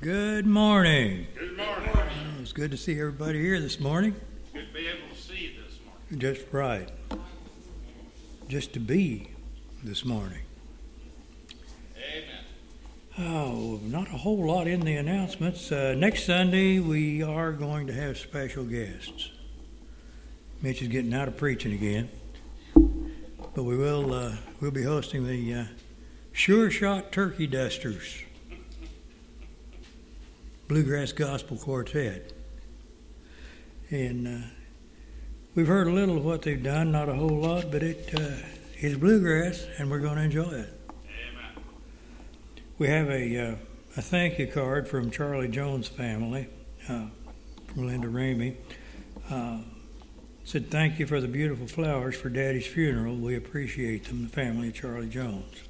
Good morning. Good morning. It's good to see everybody here this morning. Good to be able to see you this morning. Just right. Just to be this morning. Amen. Oh, not a whole lot in the announcements. Uh, next Sunday, we are going to have special guests. Mitch is getting out of preaching again. But we will uh, we'll be hosting the uh, Sure Shot Turkey Dusters Bluegrass Gospel Quartet. And uh, we've heard a little of what they've done, not a whole lot, but it uh, is bluegrass, and we're going to enjoy it. Amen. We have a, uh, a thank you card from Charlie Jones' family, uh, from Linda Ramey. Uh, said, Thank you for the beautiful flowers for Daddy's funeral. We appreciate them, the family of Charlie Jones.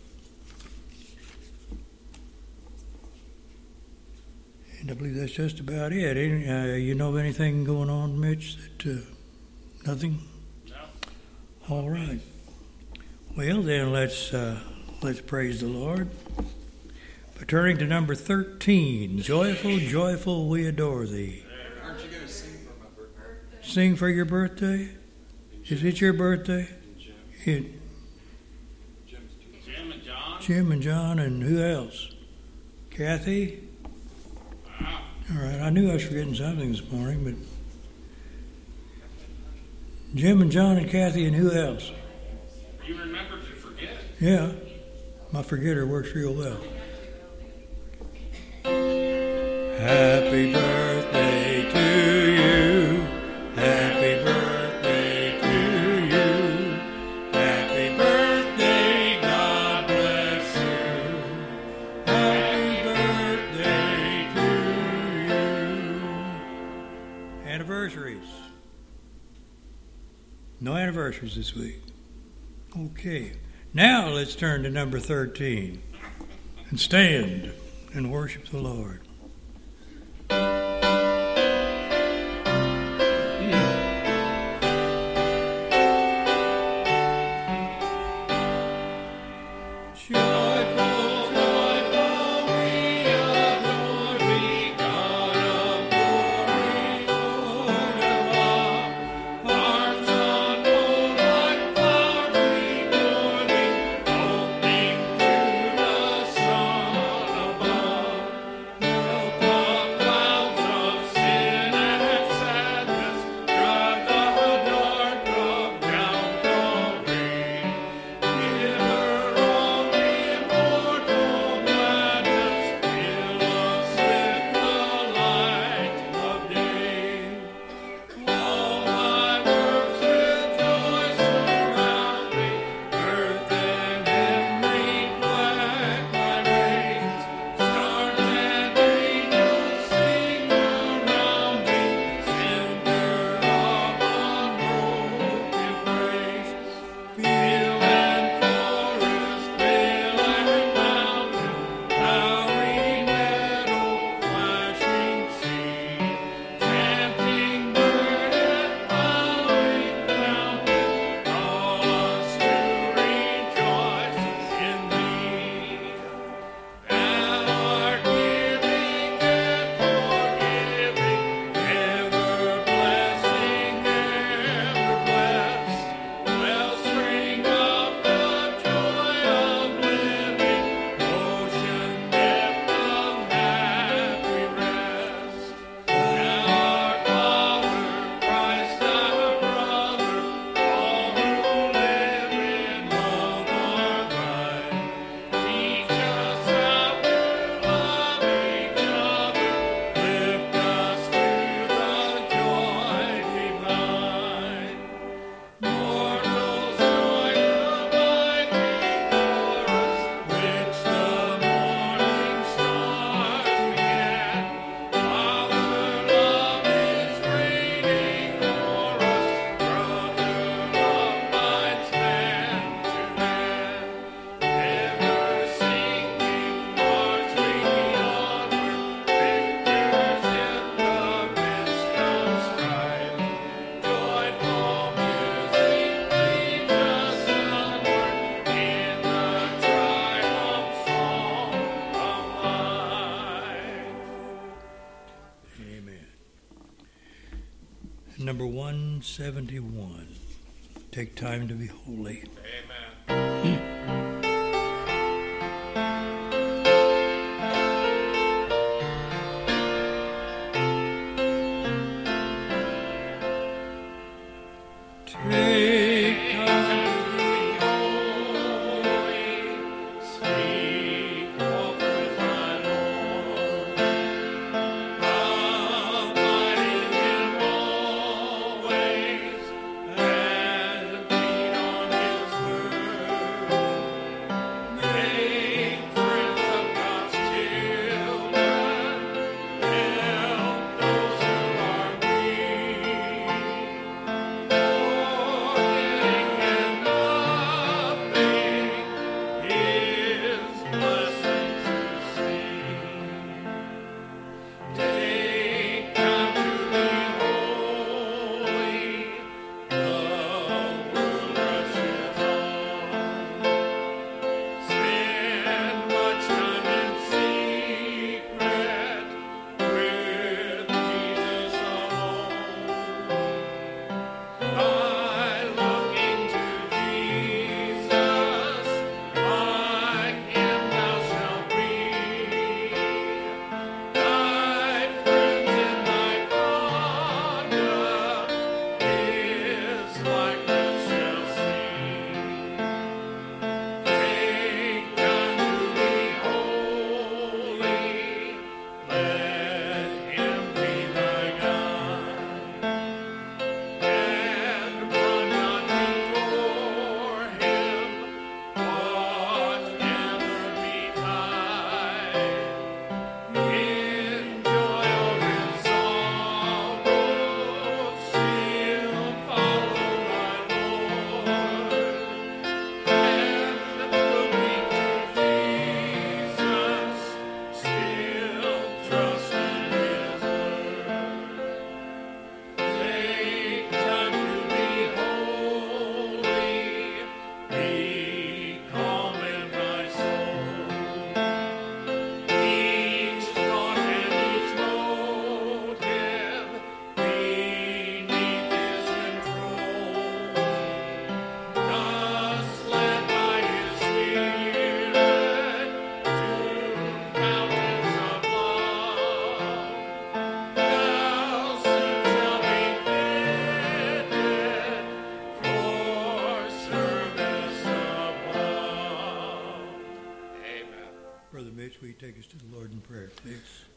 I believe that's just about it. Any, uh, you know of anything going on, Mitch? That uh, nothing. No. All right. Well, then let's uh, let's praise the Lord. But turning to number thirteen, joyful, joyful, we adore thee. Aren't you going to sing for my birthday? Sing for your birthday? Is it your birthday? It. Jim and John. Jim and John, and who else? Kathy. All right, I knew I was forgetting something this morning, but Jim and John and Kathy and who else? You remember to forget. Yeah, my forgetter works real well. Happy birthday. this week. Okay, now let's turn to number 13 and stand and worship the Lord. 71. Take time to be holy.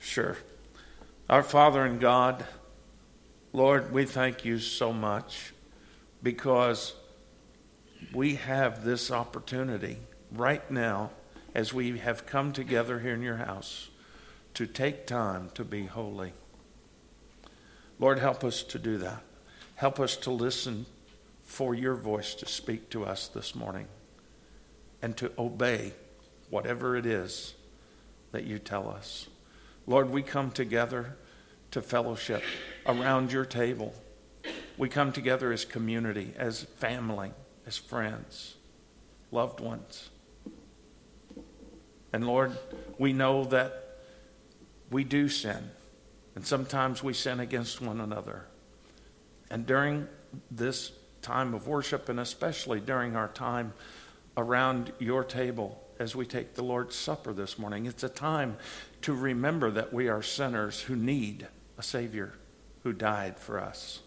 Sure. Our Father and God, Lord, we thank you so much because we have this opportunity right now as we have come together here in your house to take time to be holy. Lord, help us to do that. Help us to listen for your voice to speak to us this morning and to obey whatever it is that you tell us. Lord, we come together to fellowship around your table. We come together as community, as family, as friends, loved ones. And Lord, we know that we do sin, and sometimes we sin against one another. And during this time of worship, and especially during our time around your table as we take the Lord's Supper this morning, it's a time to remember that we are sinners who need a Savior who died for us.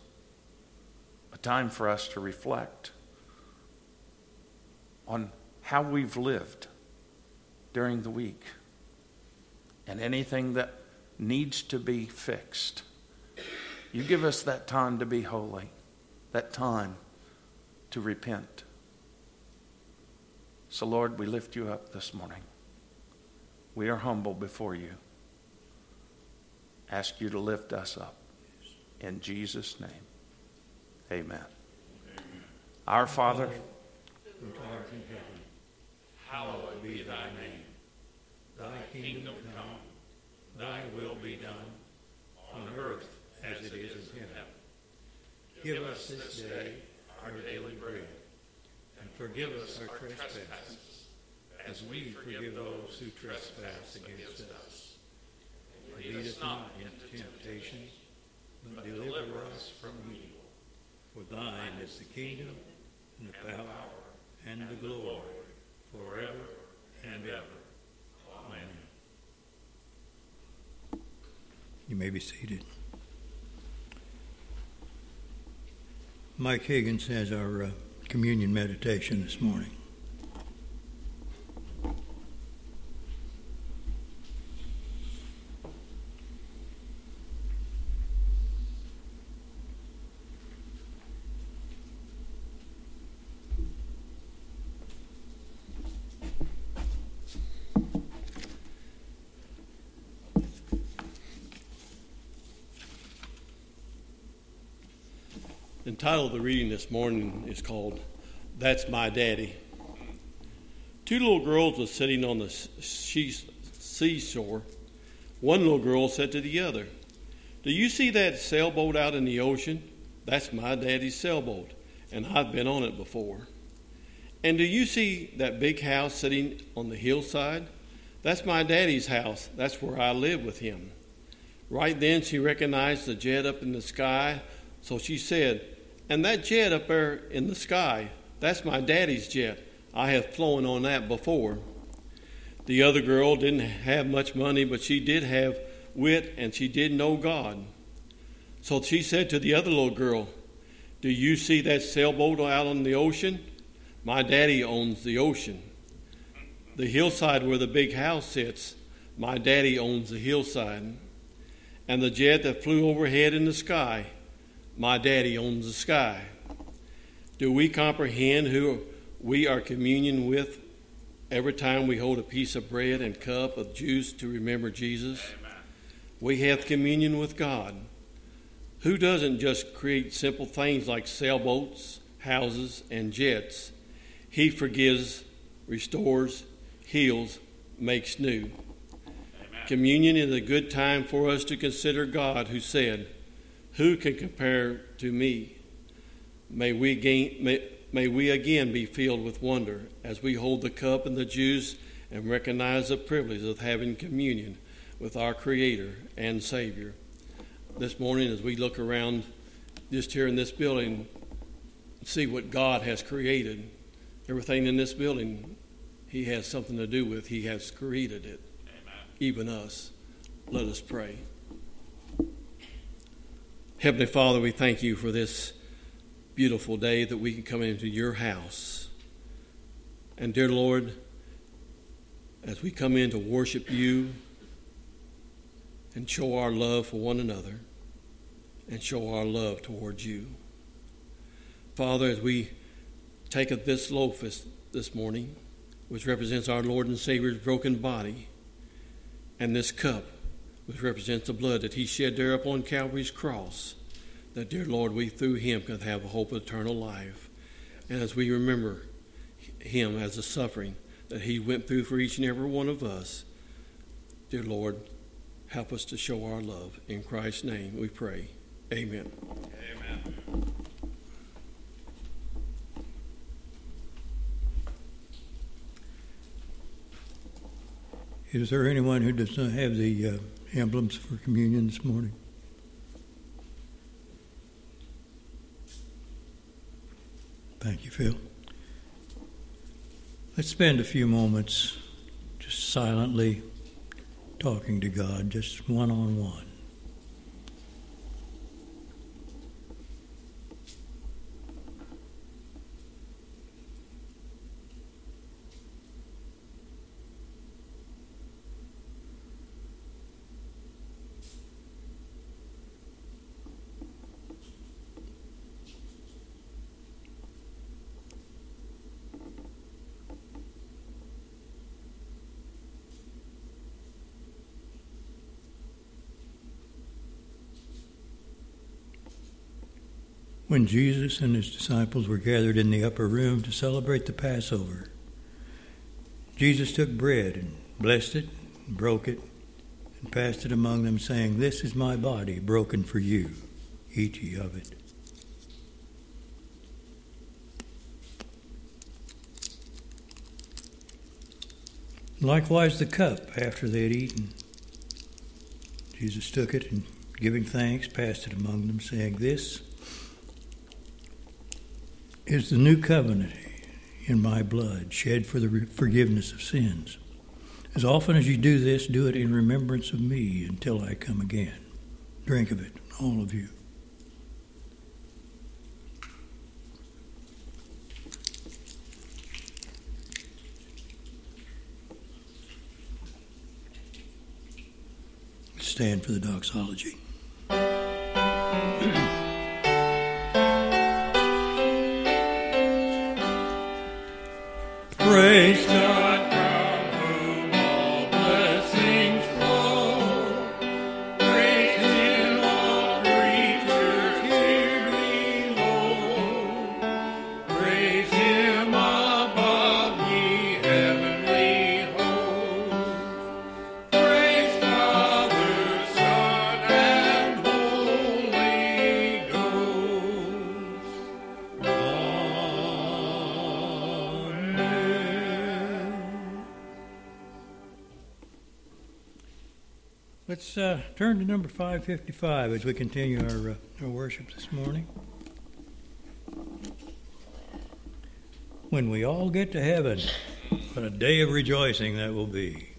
A time for us to reflect on how we've lived during the week and anything that needs to be fixed. You give us that time to be holy, that time to repent. So, Lord, we lift you up this morning. We are humble before you. Ask you to lift us up. In Jesus' name, amen. Our Father, Who art in heaven, Hallowed be thy name. thy kingdom come, thy will be done, on earth as it is in heaven. Give us this day our daily bread, and forgive us our trespasses, as we forgive those who trespass against us. And Lead us not into temptation, but deliver us from evil. For thine is the kingdom, and the power, and the glory, forever and ever. Amen. You may be seated. Mike Higgins has our uh, communion meditation this morning. The title of the reading this morning is called That's My Daddy. Two little girls were sitting on the seashore. One little girl said to the other, Do you see that sailboat out in the ocean? That's my daddy's sailboat, and I've been on it before. And do you see that big house sitting on the hillside? That's my daddy's house. That's where I live with him. Right then she recognized the jet up in the sky, so she said, And that jet up there in the sky, that's my daddy's jet. I have flown on that before. The other girl didn't have much money, but she did have wit and she did know God. So she said to the other little girl, Do you see that sailboat out on the ocean? My daddy owns the ocean. The hillside where the big house sits, my daddy owns the hillside. And the jet that flew overhead in the sky, my daddy owns the sky. Do we comprehend who we are communion with every time we hold a piece of bread and cup of juice to remember Jesus? We have communion with God. Who doesn't just create simple things like sailboats, houses, and jets? He forgives, restores, heals, makes new. Communion is a good time for us to consider God who said, Who can compare to me? May we, gain, may, may we again be filled with wonder as we hold the cup and the juice and recognize the privilege of having communion with our Creator and Savior. This morning, as we look around just here in this building, see what God has created, everything in this building, He has something to do with. He has created it even us. Let us pray. Heavenly Father, we thank you for this beautiful day that we can come into your house. And dear Lord, as we come in to worship you, and show our love for one another and show our love towards you. Father, as we take up this loaf this morning, which represents our Lord and Savior's broken body, and this cup, which represents the blood that he shed there upon Calvary's cross, that, dear Lord, we through him can have a hope of eternal life. And as we remember him as the suffering that he went through for each and every one of us, dear Lord, help us to show our love. In Christ's name we pray. Amen. Amen. Is there anyone who does not have the uh, emblems for communion this morning? Thank you, Phil. Let's spend a few moments just silently talking to God, just one on one. When Jesus and his disciples were gathered in the upper room to celebrate the Passover, Jesus took bread and blessed it, and broke it, and passed it among them, saying, This is my body broken for you. Eat ye of it. Likewise, the cup after they had eaten. Jesus took it and, giving thanks, passed it among them, saying, This is the new covenant in my blood, shed for the forgiveness of sins. As often as you do this, do it in remembrance of me until I come again. Drink of it, all of you. Stand for the doxology. Turn to number 555 as we continue our, uh, our worship this morning. When we all get to heaven, what a day of rejoicing that will be.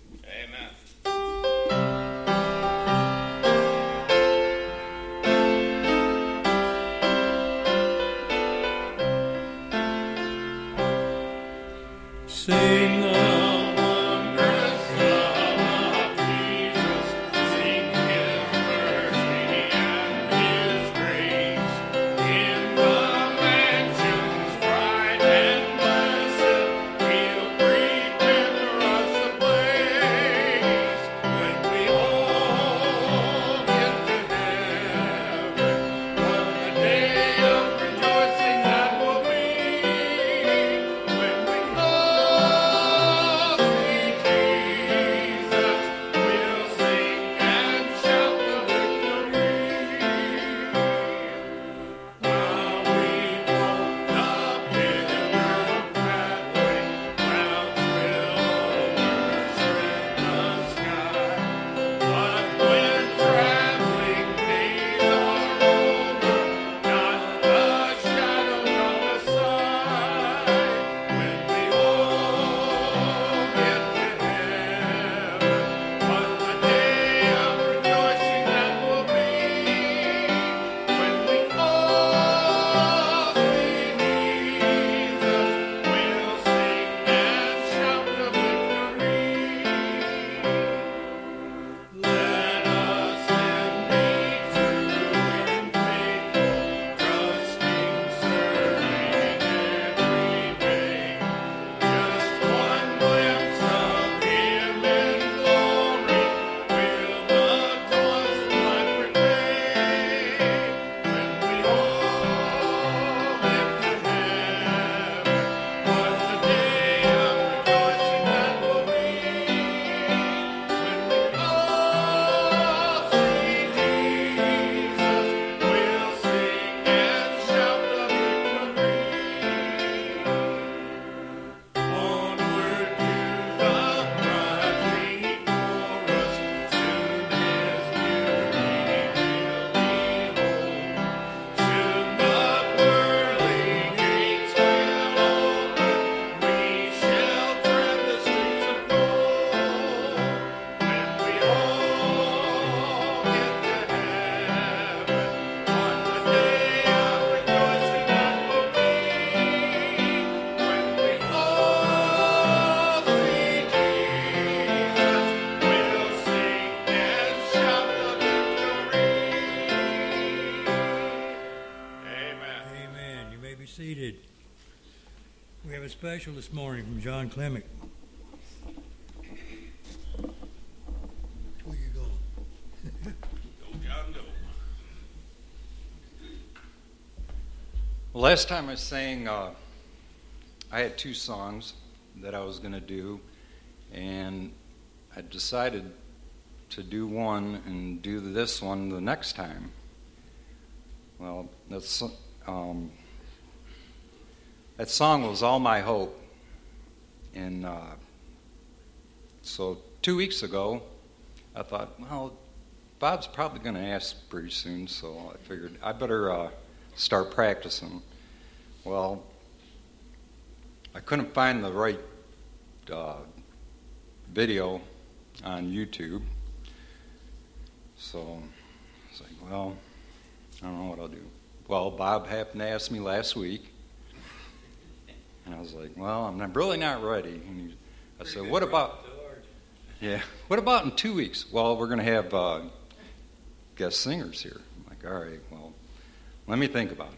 Special this morning from John Clemick. Where you going? Go, John, go. Last time I sang, uh, I had two songs that I was going to do, and I decided to do one and do this one the next time. Well, that's um, that song was "All My Hope," and uh, so two weeks ago, I thought, well, Bob's probably going to ask pretty soon, so I figured I better uh, start practicing. Well, I couldn't find the right uh, video on YouTube, so I was like, well, I don't know what I'll do. Well, Bob happened to ask me last week, and I was like, well, I'm not, really not ready. And he, I said, what about? Yeah, what about in two weeks? Well, we're going to have uh, guest singers here. I'm like, all right, well, let me think about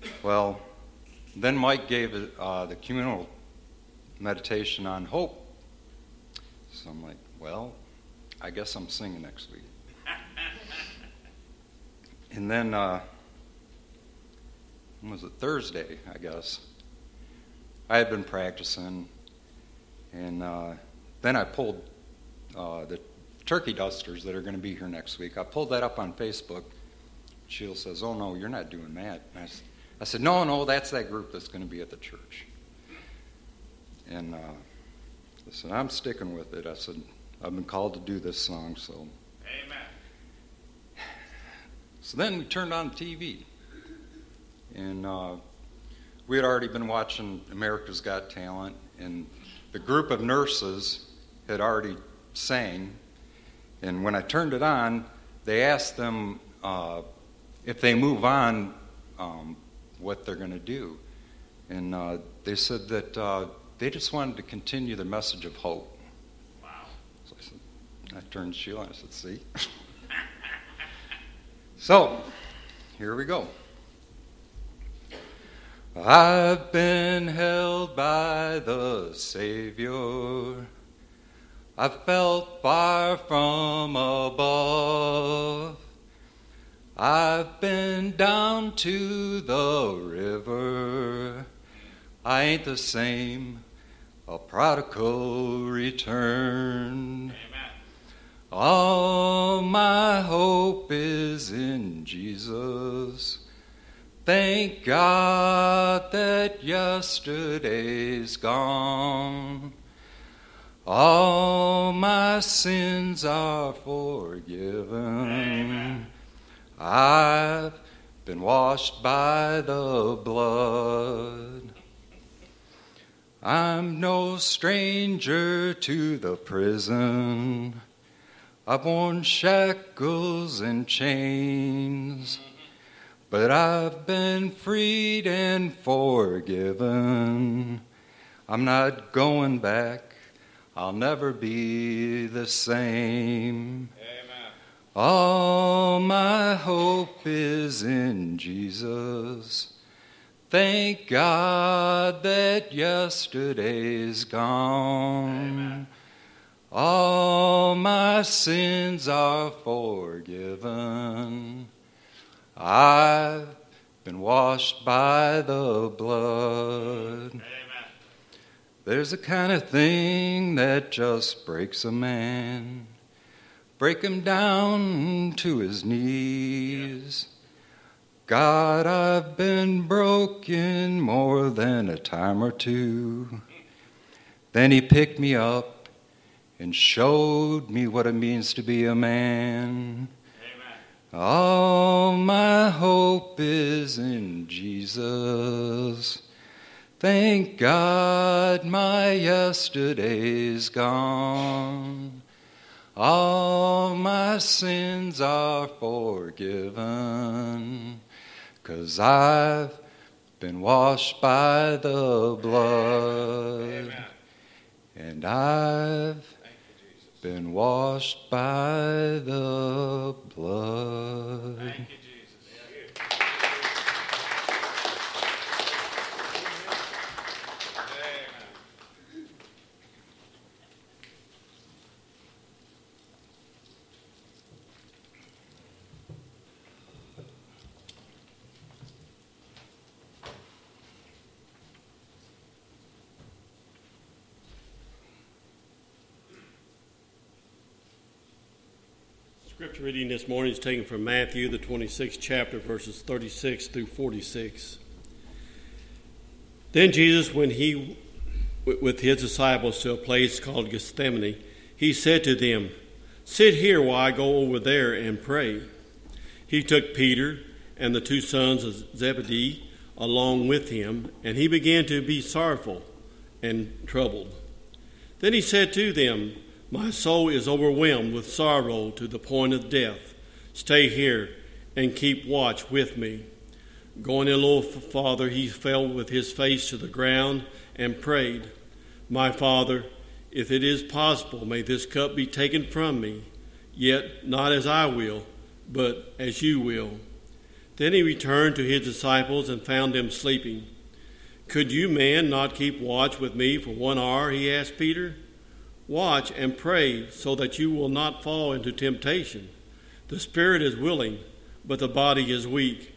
it. Well, then Mike gave uh, the communal meditation on hope. So I'm like, well, I guess I'm singing next week. and then, uh, was it Thursday? I guess I had been practicing, and uh, then I pulled uh, the turkey dusters that are going to be here next week. I pulled that up on Facebook. Sheila says, "Oh no, you're not doing that." I, I said, "No, no, that's that group that's going to be at the church." And uh, I said, "I'm sticking with it." I said, "I've been called to do this song, so." Amen. So then we turned on TV, and uh, we had already been watching America's Got Talent, and the group of nurses had already sang. And when I turned it on, they asked them uh, if they move on, um, what they're going to do. And uh, they said that uh, they just wanted to continue the message of hope. Wow. So I said, I turned to Sheila and I said, see? so, here we go. I've been held by the Savior. I felt far from above. I've been down to the river. I ain't the same, a prodigal returned. Amen. All my hope is in Jesus. Thank God that yesterday's gone. All my sins are forgiven. I've been washed by the blood. I'm no stranger to the prison. I've worn shackles and chains, but I've been freed and forgiven. I'm not going back. I'll never be the same. Amen. All my hope is in Jesus. Thank God that yesterday's gone. All my sins are forgiven. I've been washed by the blood. Amen. There's a kind of thing that just breaks a man, break him down to his knees. God, I've been broken more than a time or two. Then he picked me up and showed me what it means to be a man. All my hope is in Jesus. Thank God my yesterday's gone. All my sins are forgiven. Cause I've been washed by the blood. Amen. And I've Thank you, Jesus. Been washed by the blood. Scripture reading this morning is taken from Matthew, the 26th chapter, verses 36 through 46. Then Jesus, when he with his disciples to a place called Gethsemane, he said to them, Sit here while I go over there and pray. He took Peter and the two sons of Zebedee along with him, and he began to be sorrowful and troubled. Then he said to them, My soul is overwhelmed with sorrow to the point of death. Stay here and keep watch with me. Going a little farther, he fell with his face to the ground and prayed, My Father, if it is possible, may this cup be taken from me, yet not as I will, but as you will. Then he returned to his disciples and found them sleeping. Could you, man, not keep watch with me for one hour? He asked Peter. Watch and pray so that you will not fall into temptation. The spirit is willing, but the body is weak.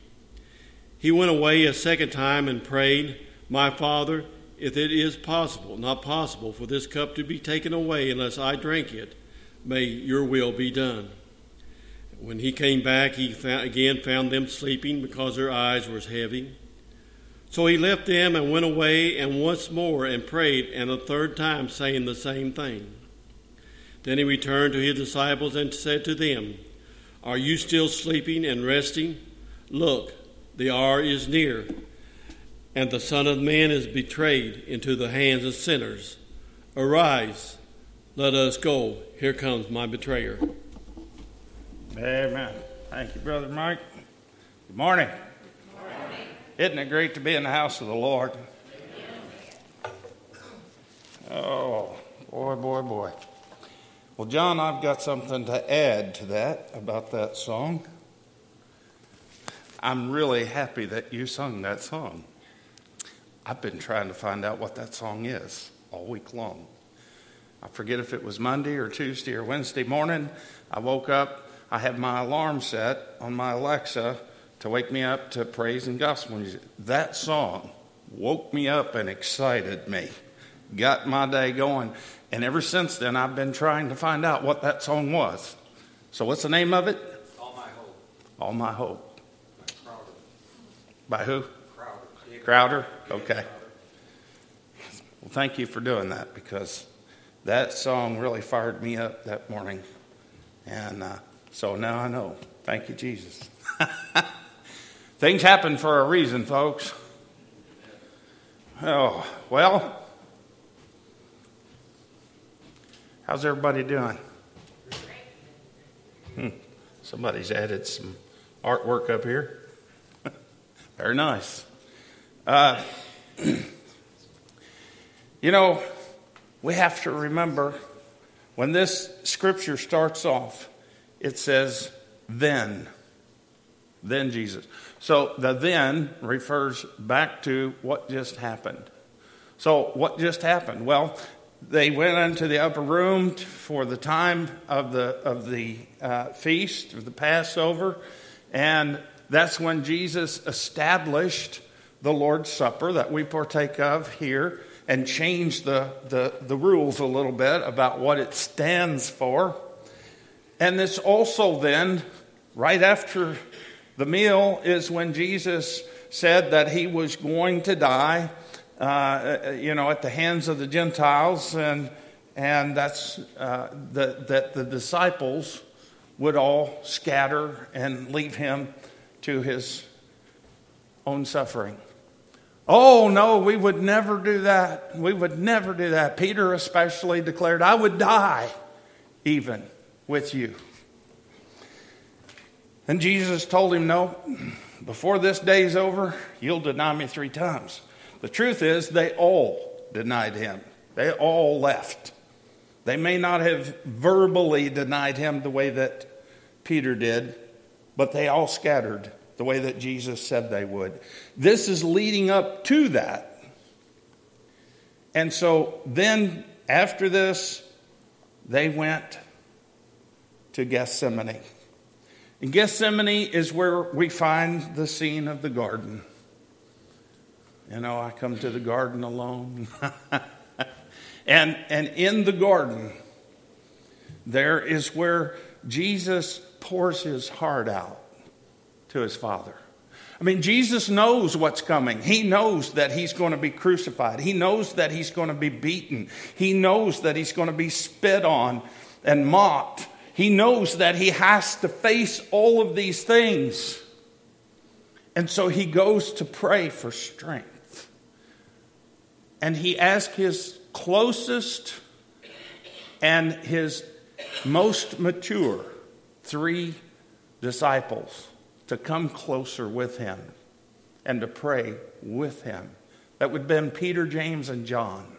He went away a second time and prayed, My Father, if it is possible, not possible, for this cup to be taken away unless I drink it, may your will be done. When he came back, he found, again found them sleeping because their eyes were heavy. So he left them and went away and once more and prayed, and a third time saying the same thing. Then he returned to his disciples and said to them, Are you still sleeping and resting? Look, the hour is near, and the Son of Man is betrayed into the hands of sinners. Arise, let us go. Here comes my betrayer. Amen. Thank you, Brother Mike. Good morning. Isn't it great to be in the house of the Lord? Oh, boy, boy, boy. Well, John, I've got something to add to that about that song. I'm really happy that you sung that song. I've been trying to find out what that song is all week long. I forget if it was Monday or Tuesday or Wednesday morning. I woke up, I had my alarm set on my Alexa to wake me up to praise and gospel music. That song woke me up and excited me, got my day going. And ever since then, I've been trying to find out what that song was. So, what's the name of it? All my hope. All My Hope. Crowder. By who? Crowder. Crowder? Crowder. Okay. Well, thank you for doing that because that song really fired me up that morning. And uh, so now I know. Thank you, Jesus. Things happen for a reason, folks. Oh, well, how's everybody doing? Hmm. Somebody's added some artwork up here. Very nice. Uh, you know, we have to remember when this scripture starts off, it says, then. Then Jesus. So the then refers back to what just happened. So, what just happened? Well, they went into the upper room for the time of the, of the uh, feast, of the Passover, and that's when Jesus established the Lord's Supper that we partake of here and changed the, the, the rules a little bit about what it stands for. And this also then, right after the meal, is when Jesus said that he was going to die, uh, you know, at the hands of the Gentiles, and and that's uh, the, that the disciples would all scatter and leave him to his own suffering. Oh, no, we would never do that. We would never do that. Peter especially declared, I would die even with you. And Jesus told him, No, before this day's over, you'll deny me three times. The truth is, they all denied him, they all left. They may not have verbally denied him the way that Peter did, but they all scattered the way that Jesus said they would. This is leading up to that. And so then, after this, they went to Gethsemane. And Gethsemane is where we find the scene of the garden. You know, I come to the garden alone. and, and in the garden, there is where Jesus pours his heart out to his Father. I mean, Jesus knows what's coming. He knows that he's going to be crucified. He knows that he's going to be beaten. He knows that he's going to be spit on and mocked. He knows that he has to face all of these things. And so he goes to pray for strength. And he asks his closest and his most mature three disciples to come closer with him and to pray with him. That would have been Peter, James, and John.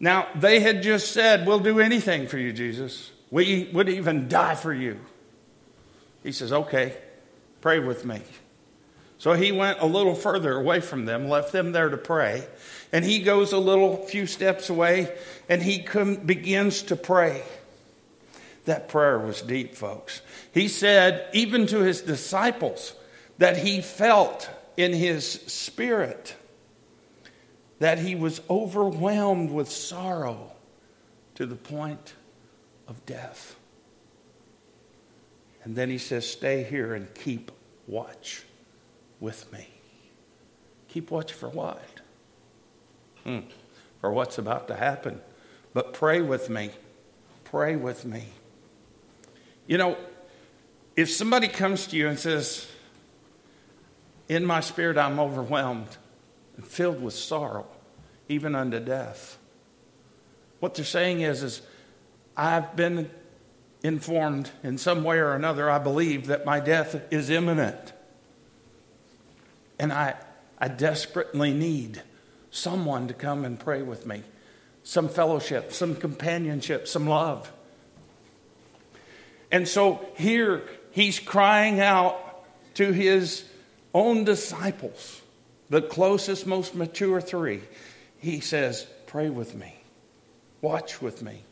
Now, they had just said, We'll do anything for you, Jesus. We would even die for you. He says, Okay, pray with me. So he went a little further away from them, left them there to pray, and he goes a little few steps away and he begins to pray. That prayer was deep, folks. He said, even to his disciples, that he felt in his spirit that he was overwhelmed with sorrow to the point of death. And then he says, Stay here and keep watch with me. Keep watch for what? Hmm. For what's about to happen. But pray with me. Pray with me. You know, if somebody comes to you and says, In my spirit, I'm overwhelmed and filled with sorrow, even unto death, what they're saying is, is I've been informed in some way or another, I believe that my death is imminent. And I, I desperately need someone to come and pray with me, some fellowship, some companionship, some love. And so here he's crying out to his own disciples, the closest, most mature three. He says, Pray with me, watch with me.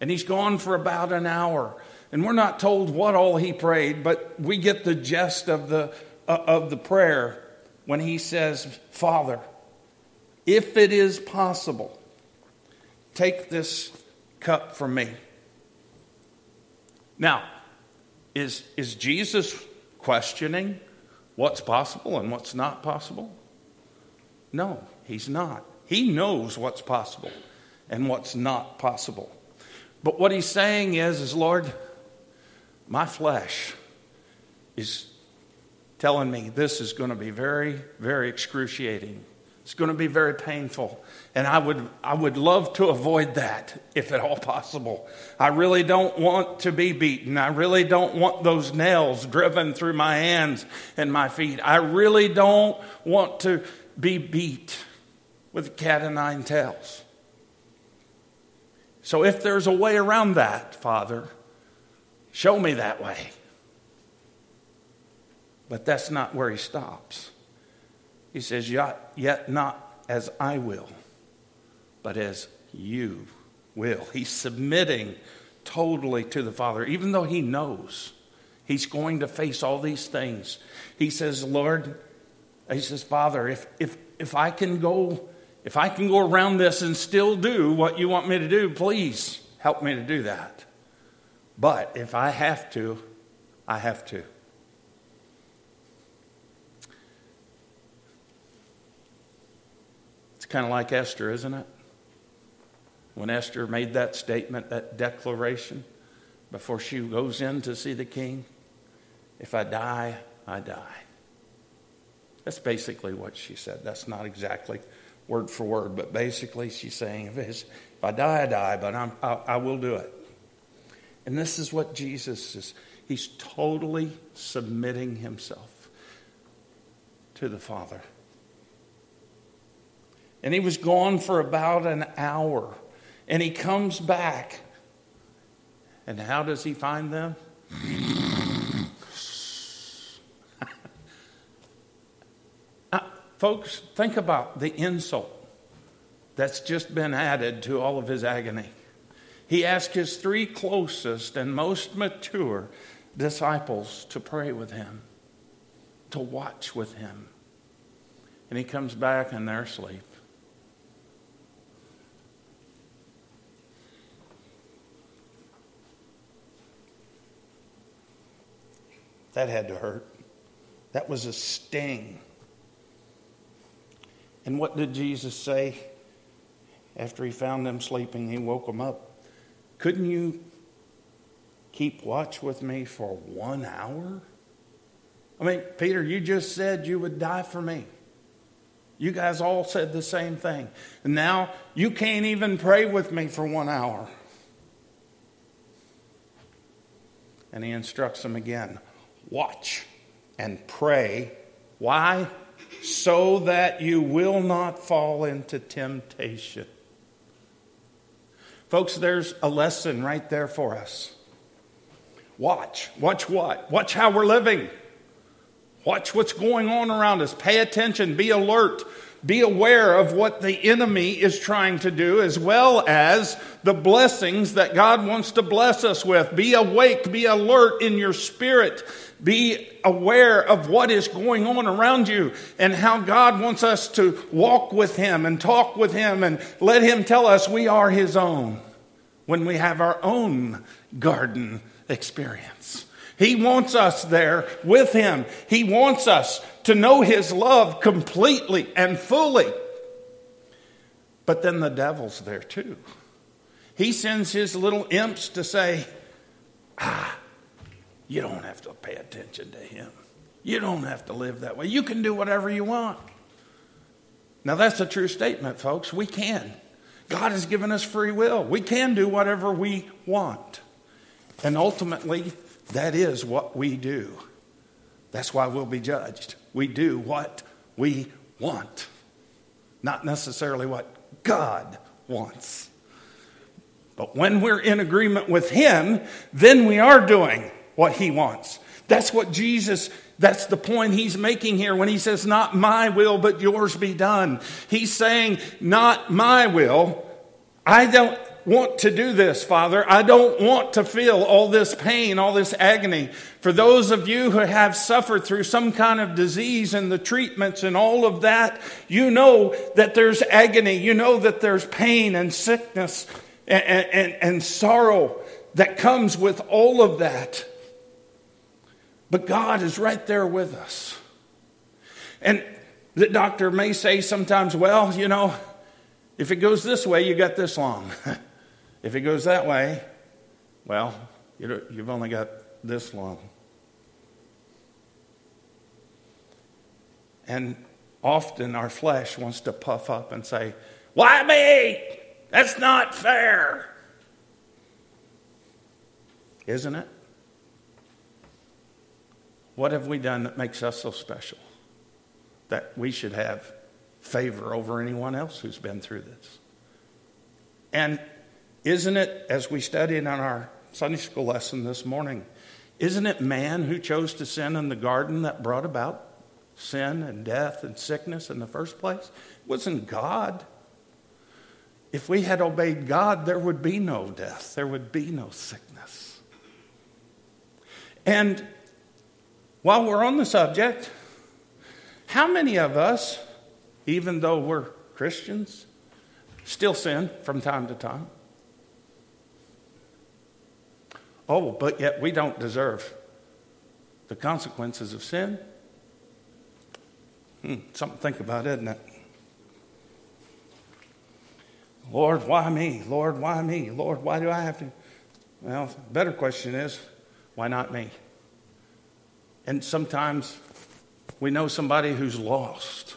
And he's gone for about an hour. And we're not told what all he prayed, but we get the gist of the, uh, of the prayer when he says, Father, if it is possible, take this cup from me. Now, is, is Jesus questioning what's possible and what's not possible? No, he's not. He knows what's possible and what's not possible. But what he's saying is, is Lord, my flesh is telling me this is going to be very, very excruciating. It's going to be very painful. And I would, I would love to avoid that if at all possible. I really don't want to be beaten. I really don't want those nails driven through my hands and my feet. I really don't want to be beat with cat o' nine tails. So if there's a way around that, Father, show me that way. But that's not where he stops. He says, yet not as I will, but as you will. He's submitting totally to the Father, even though he knows he's going to face all these things. He says, Lord, he says, Father, if, if, if I can go, if I can go around this and still do what you want me to do, please help me to do that. But if I have to, I have to. It's kind of like Esther, isn't it? When Esther made that statement, that declaration, before she goes in to see the king, if I die, I die. That's basically what she said. That's not exactly word for word, but basically she's saying, if, if I die, I die, but I'm, I, I will do it. And this is what Jesus is. He's totally submitting himself to the Father. And he was gone for about an hour. And he comes back. And how does he find them? Folks, think about the insult that's just been added to all of his agony. He asked his three closest and most mature disciples to pray with him, to watch with him. And he comes back and they're asleep. That had to hurt. That was a sting. And what did Jesus say after he found them sleeping? He woke them up. Couldn't you keep watch with me for one hour? I mean, Peter, you just said you would die for me. You guys all said the same thing. And now you can't even pray with me for one hour. And he instructs them again watch and pray. Why? So that you will not fall into temptation. Folks, there's a lesson right there for us. Watch. Watch what? Watch how we're living. Watch what's going on around us. Pay attention. Be alert. Be aware of what the enemy is trying to do, as well as the blessings that God wants to bless us with. Be awake. Be alert in your spirit. Be aware of what is going on around you and how God wants us to walk with Him and talk with Him and let Him tell us we are His own when we have our own garden experience. He wants us there with Him. He wants us to know His love completely and fully. But then the devil's there too. He sends his little imps to say, ah, you don't have to pay attention to him. You don't have to live that way. You can do whatever you want. Now, that's a true statement, folks. We can. God has given us free will. We can do whatever we want. And ultimately, that is what we do. That's why we'll be judged. We do what we want, not necessarily what God wants. But when we're in agreement with Him, then we are doing what He wants. That's what Jesus, that's the point He's making here when He says, Not my will, but yours be done. He's saying, Not my will. I don't want to do this, Father. I don't want to feel all this pain, all this agony. For those of you who have suffered through some kind of disease and the treatments and all of that, you know that there's agony. You know that there's pain and sickness and, and, and sorrow that comes with all of that. But God is right there with us. And the doctor may say sometimes, well, you know, if it goes this way, you got this long. if it goes that way, well, you've only got this long. And often our flesh wants to puff up and say, Why me? That's not fair. Isn't it? What have we done that makes us so special? That we should have favor over anyone else who's been through this. And isn't it, as we studied on our Sunday school lesson this morning, isn't it man who chose to sin in the garden that brought about sin and death and sickness in the first place? It wasn't God. If we had obeyed God, there would be no death, there would be no sickness. And while we're on the subject, how many of us, even though we're Christians, still sin from time to time? Oh, but yet we don't deserve the consequences of sin. Hmm, something to think about, isn't it? Lord, why me? Lord, why me? Lord, why do I have to? Well, better question is, why not me? And sometimes we know somebody who's lost,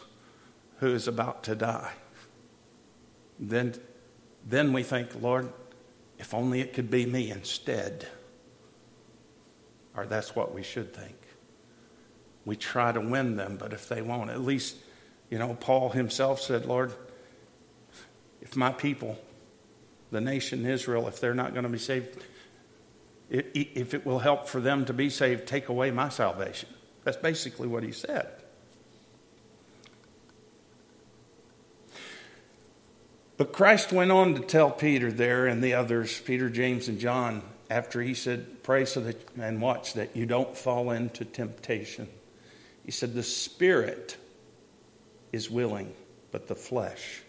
who is about to die. Then, then we think, Lord, if only it could be me instead. Or that's what we should think. We try to win them, but if they won't, at least, you know, Paul himself said, Lord, if my people, the nation Israel, if they're not going to be saved, if it will help for them to be saved, take away my salvation. That's basically what he said. But Christ went on to tell Peter there and the others, Peter, James, and John, after he said, Pray so that and watch that you don't fall into temptation. He said, The spirit is willing, but the flesh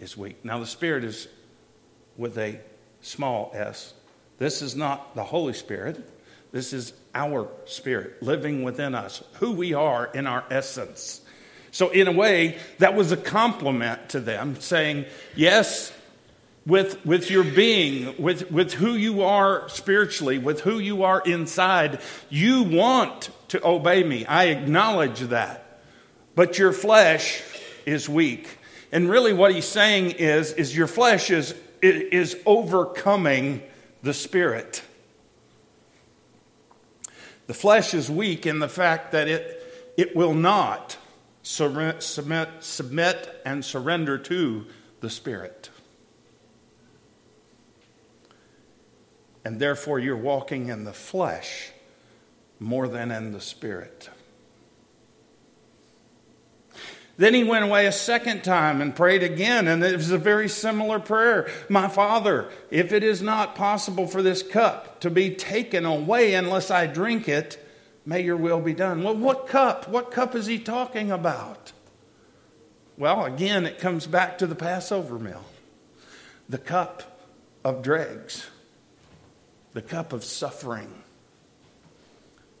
is weak. Now, the spirit is with a small s. This is not the Holy Spirit. This is our spirit living within us, who we are in our essence. So, in a way, that was a compliment to them, saying, Yes, with, with your being, with, with who you are spiritually, with who you are inside, you want to obey me. I acknowledge that. But your flesh is weak. And really, what he's saying is, is your flesh is, is overcoming the spirit. The flesh is weak in the fact that it, it will not submit, submit and surrender to the spirit. And therefore, you're walking in the flesh more than in the spirit. Then he went away a second time and prayed again, and it was a very similar prayer. My Father, if it is not possible for this cup to be taken away unless I drink it, may your will be done. Well, what cup? What cup is he talking about? Well, again, it comes back to the Passover meal the cup of dregs, the cup of suffering.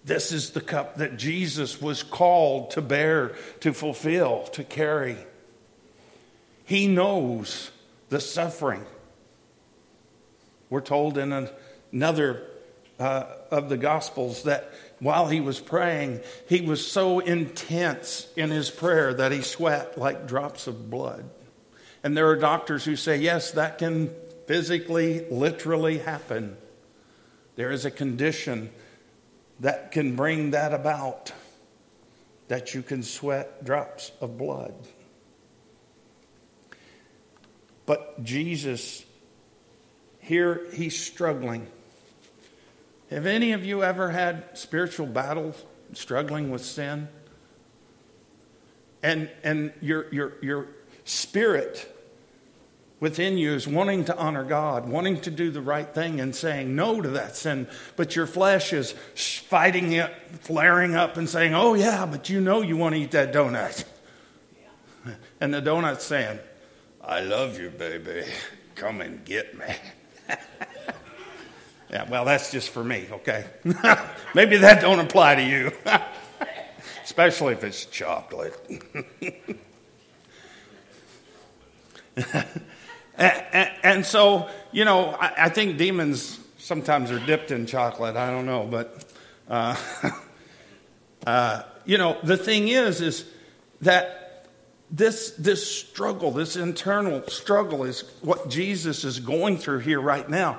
This is the cup that Jesus was called to bear, to fulfill, to carry. He knows the suffering. We're told in another uh, of the Gospels that while he was praying, he was so intense in his prayer that he sweat like drops of blood. And there are doctors who say, yes, that can physically, literally happen. There is a condition that can bring that about, that you can sweat drops of blood. But Jesus, here he's struggling. Have any of you ever had spiritual battles struggling with sin? And, and your, your, your spirit within you is wanting to honor God, wanting to do the right thing, and saying no to that sin. But your flesh is fighting it, flaring up, and saying, Oh, yeah, but you know you want to eat that donut. And the donut's saying, I love you, baby. Come and get me. yeah, well, that's just for me, okay? Maybe that don't apply to you, especially if it's chocolate. And, and, so, you know, I, I, think demons sometimes are dipped in chocolate. I don't know, but uh, uh, you know, the thing is, is that this this struggle, this internal struggle, is what Jesus is going through here right now.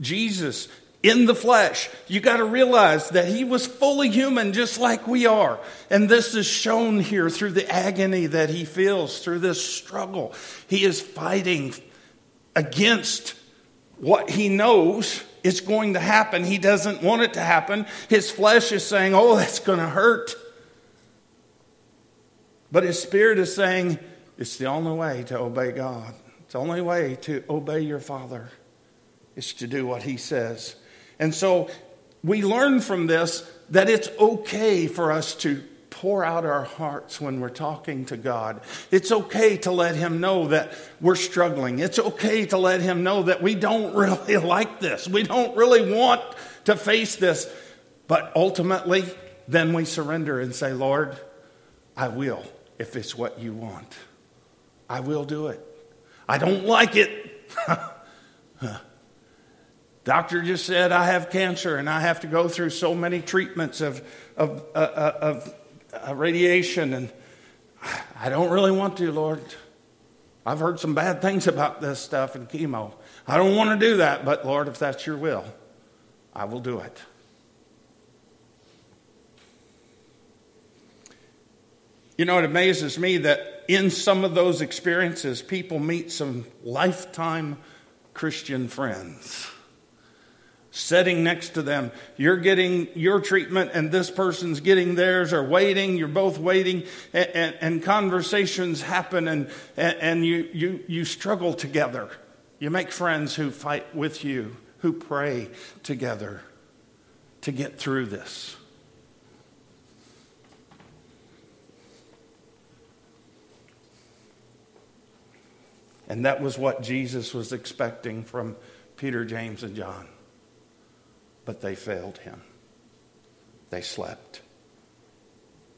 Jesus in the flesh. You got to realize that he was fully human just like we are. And this is shown here through the agony that he feels, through this struggle. He is fighting against what he knows is going to happen. He doesn't want it to happen. His flesh is saying, Oh, that's going to hurt. But his spirit is saying, It's the only way to obey God. It's the only way to obey your Father is to do what he says. And so we learn from this that it's okay for us to pour out our hearts when we're talking to God. It's okay to let Him know that we're struggling. It's okay to let Him know that we don't really like this. We don't really want to face this. But ultimately, then we surrender and say, Lord, I will if it's what you want. I will do it. I don't like it. Doctor just said I have cancer and I have to go through so many treatments of, of, uh, uh, of uh, radiation, and I don't really want to, Lord. I've heard some bad things about this stuff and chemo. I don't want to do that, but Lord, if that's your will, I will do it. You know, it amazes me that in some of those experiences, people meet some lifetime Christian friends sitting next to them. You're getting your treatment and this person's getting theirs or waiting. You're both waiting and, and, and conversations happen and, and you, you, you struggle together. You make friends who fight with you, who pray together to get through this. And that was what Jesus was expecting from Peter, James, and John but they failed him. they slept.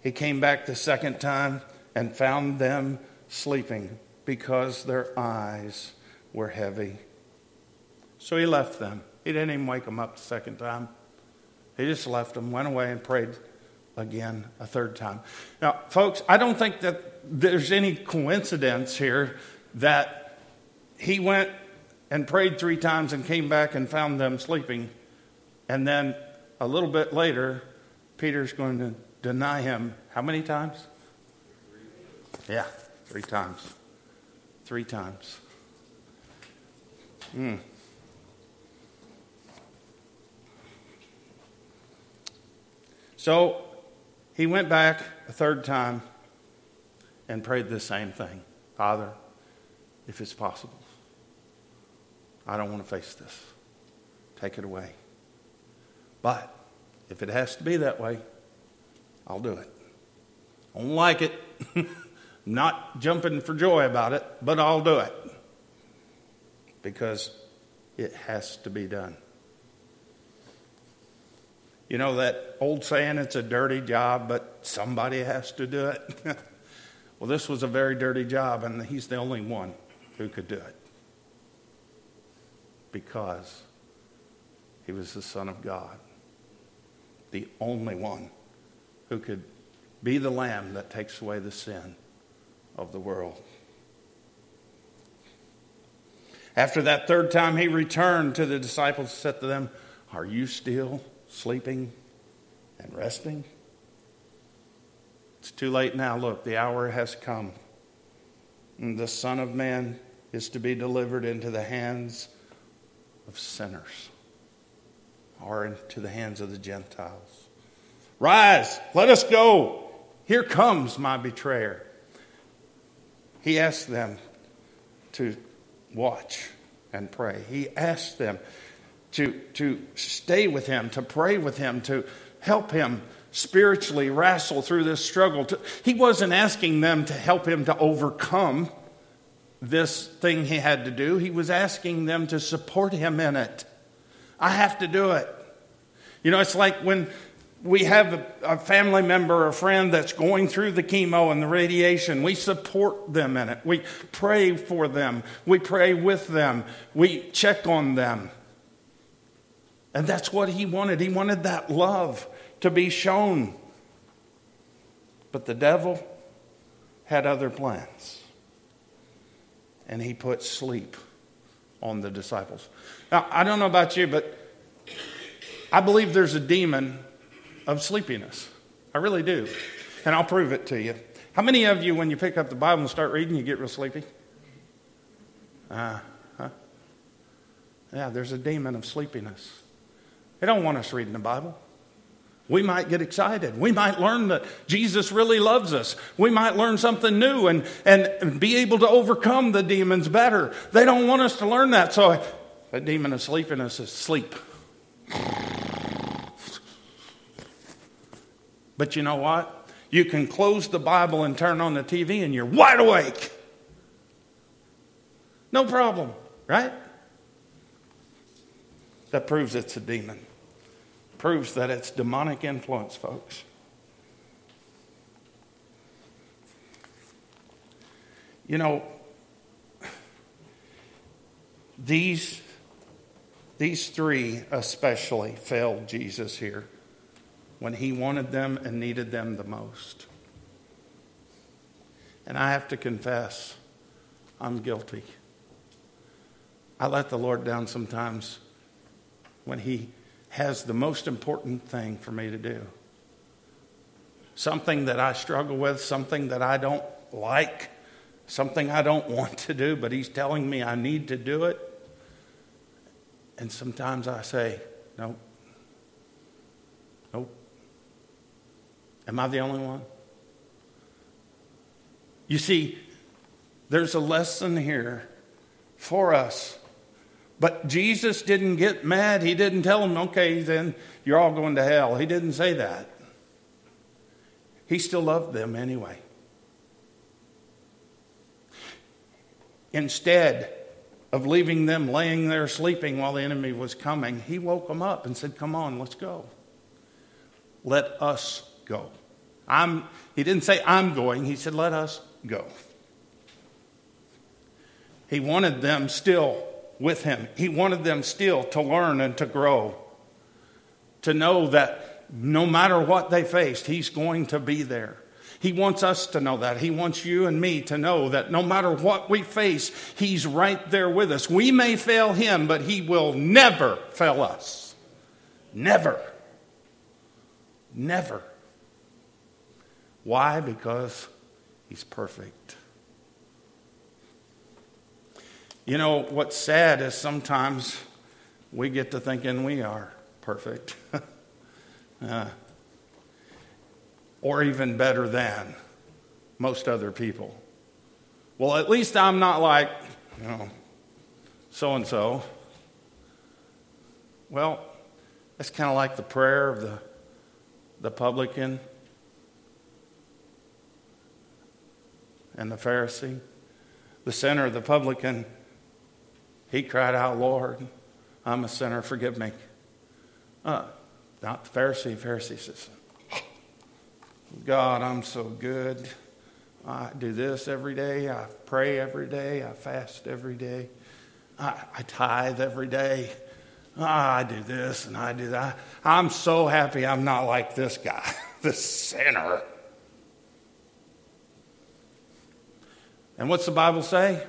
He came back the second time and found them sleeping because their eyes were heavy. So he left them. He didn't even wake them up the second time. He just left them, went away, and prayed again a third time. Now, folks, I don't think that there's any coincidence here that he went and prayed three times and came back and found them sleeping. And then a little bit later, Peter's going to deny him how many times? Yeah, three times. Three times. Hmm. So he went back a third time and prayed the same thing Father, if it's possible, I don't want to face this. Take it away. But if it has to be that way, I'll do it. I don't like it. Not jumping for joy about it, but I'll do it. Because it has to be done. You know that old saying, it's a dirty job, but somebody has to do it? well, this was a very dirty job, and he's the only one who could do it. Because he was the Son of God, the only one who could be the lamb that takes away the sin of the world. After that third time, he returned to the disciples and said to them, Are you still sleeping and resting? It's too late now. Look, the hour has come. And the Son of Man is to be delivered into the hands of sinners or into the hands of the Gentiles. Rise, let us go. Here comes my betrayer. He asked them to watch and pray. He asked them to, to stay with him, to pray with him, to help him spiritually wrestle through this struggle. He wasn't asking them to help him to overcome this thing he had to do, he was asking them to support him in it. I have to do it. You know, it's like when we have a, a family member, a friend that's going through the chemo and the radiation. We support them in it. We pray for them. We pray with them. We check on them. And that's what he wanted. He wanted that love to be shown. But the devil had other plans. And he put sleep on the disciples. Now, I don't know about you, but I believe there's a demon of sleepiness. I really do. And I'll prove it to you. How many of you, when you pick up the Bible and start reading, you get real sleepy? Uh, huh? Yeah, there's a demon of sleepiness. They don't want us reading the Bible. We might get excited. We might learn that Jesus really loves us. We might learn something new and, and be able to overcome the demons better. They don't want us to learn that. So, a demon of sleepiness is sleep. But you know what? You can close the Bible and turn on the TV and you're wide awake. No problem, right? That proves it's a demon. Proves that it's demonic influence, folks. You know, these, these three especially failed Jesus here when he wanted them and needed them the most. And I have to confess, I'm guilty. I let the Lord down sometimes when he has the most important thing for me to do. Something that I struggle with, something that I don't like, something I don't want to do, but he's telling me I need to do it. And sometimes I say, nope. Nope. Am I the only one? You see, there's a lesson here for us. But Jesus didn't get mad. He didn't tell them, okay, then you're all going to hell. He didn't say that. He still loved them anyway. Instead of leaving them laying there sleeping while the enemy was coming, he woke them up and said, Come on, let's go. let us go. I'm, he didn't say, I'm going. He said, let us go. He wanted them still with him. He wanted them still to learn and to grow, to know that no matter what they faced, he's going to be there. He wants us to know that. He wants you and me to know that no matter what we face, He's right there with us. We may fail Him, but He will never fail us. Never. Never. Why? Because He's perfect. You know, what's sad is sometimes we get to thinking we are perfect. uh, or even better than most other people. Well, at least I'm not like, you know, so and so. Well, that's kind of like the prayer of the, the publican and the Pharisee. The sinner, the publican, he cried out, Lord, I'm a sinner, forgive me. Uh, not the Pharisee. Pharisee says, God, I'm so good. I do this every day. I pray every day. I fast every day. I, I tithe every day. Ah, I do this and I do that. I'm so happy I'm not like this guy, this sinner. And what's the Bible say?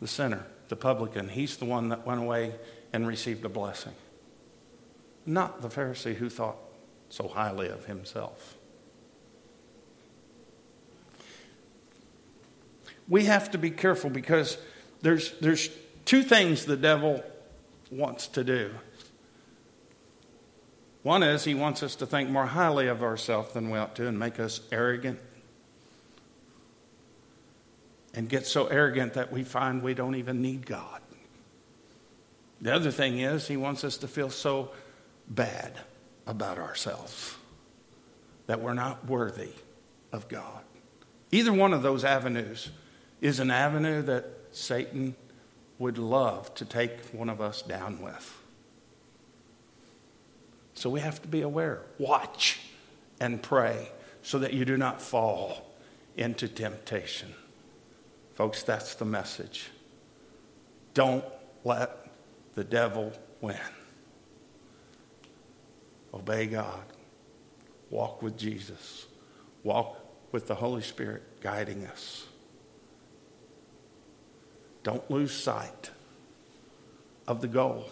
The sinner, the publican, he's the one that went away and received a blessing. Not the Pharisee who thought so highly of himself. We have to be careful because there's, there's two things the devil wants to do. One is he wants us to think more highly of ourselves than we ought to and make us arrogant. And get so arrogant that we find we don't even need God. The other thing is he wants us to feel so bad about ourselves that we're not worthy of God. Either one of those avenues is an avenue that Satan would love to take one of us down with. So we have to be aware, watch, and pray so that you do not fall into temptation. Folks, that's the message. Don't let the devil win. Obey God. Walk with Jesus. Walk with the Holy Spirit guiding us. Don't lose sight of the goal.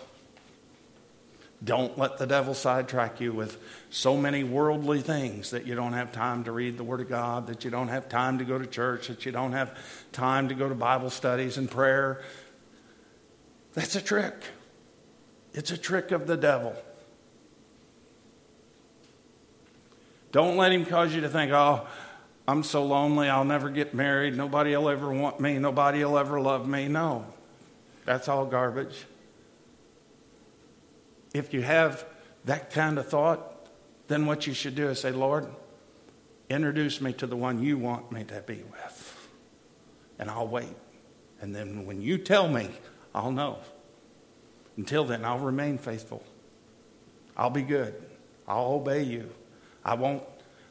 Don't let the devil sidetrack you with so many worldly things that you don't have time to read the Word of God, that you don't have time to go to church, that you don't have time to go to Bible studies and prayer. That's a trick. It's a trick of the devil. Don't let him cause you to think, oh, I'm so lonely, I'll never get married, nobody will ever want me, nobody will ever love me. No, that's all garbage. If you have that kind of thought, then what you should do is say, Lord, introduce me to the one you want me to be with. And I'll wait. And then when you tell me, I'll know. Until then, I'll remain faithful. I'll be good. I'll obey you. I won't,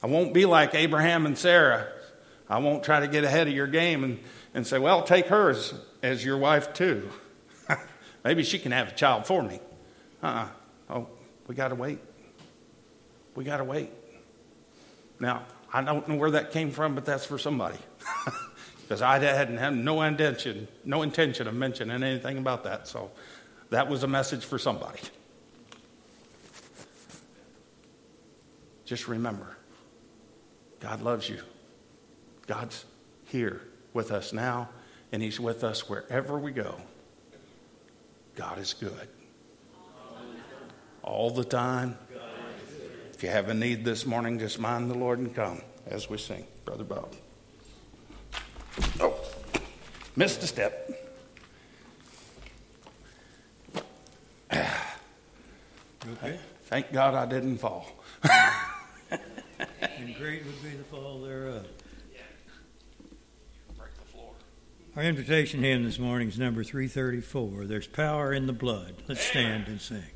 I won't be like Abraham and Sarah. I won't try to get ahead of your game and, and say, well, take her as, your wife too. Maybe she can have a child for me. Uh-uh. Oh, we got to wait. We got to wait. Now, I don't know where that came from, but that's for somebody. Because I hadn't had no intention, no intention of mentioning anything about that. So that was a message for somebody. Just remember, God loves you. God's here with us now, and He's with us wherever we go. God is good. All the time. If you have a need this morning, just mind the Lord and come as we sing. Brother Bob. Oh, missed a step. Okay. Thank God I didn't fall. And great would be the fall thereof. Break the floor. Our invitation hymn this morning is number 334. There's power in the blood. Let's stand and sing.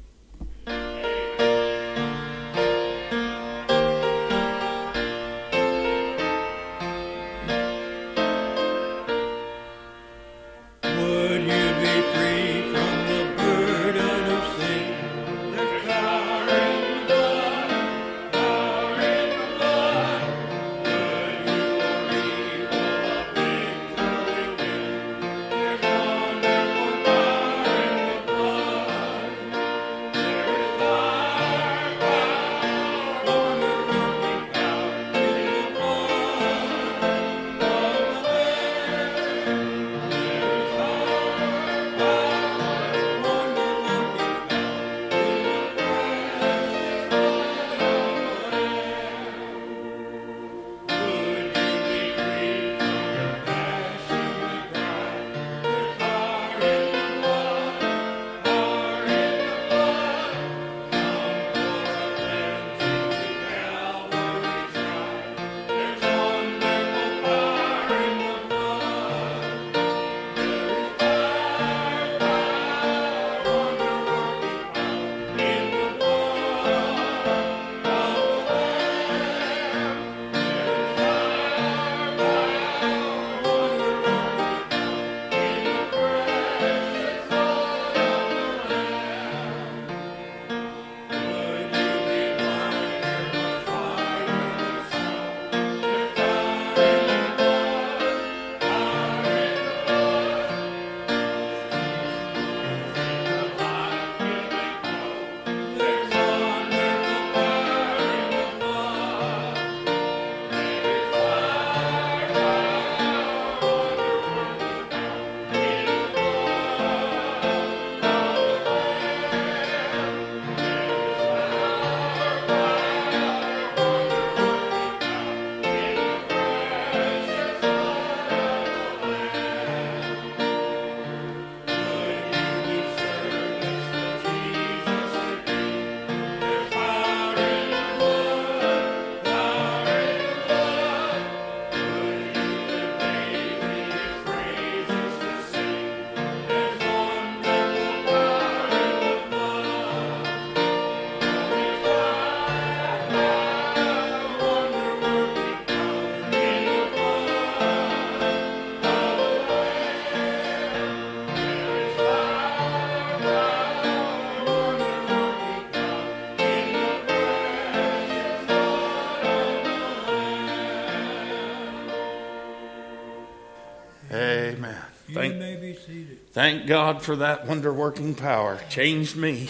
Thank God for that wonder working power. Changed me.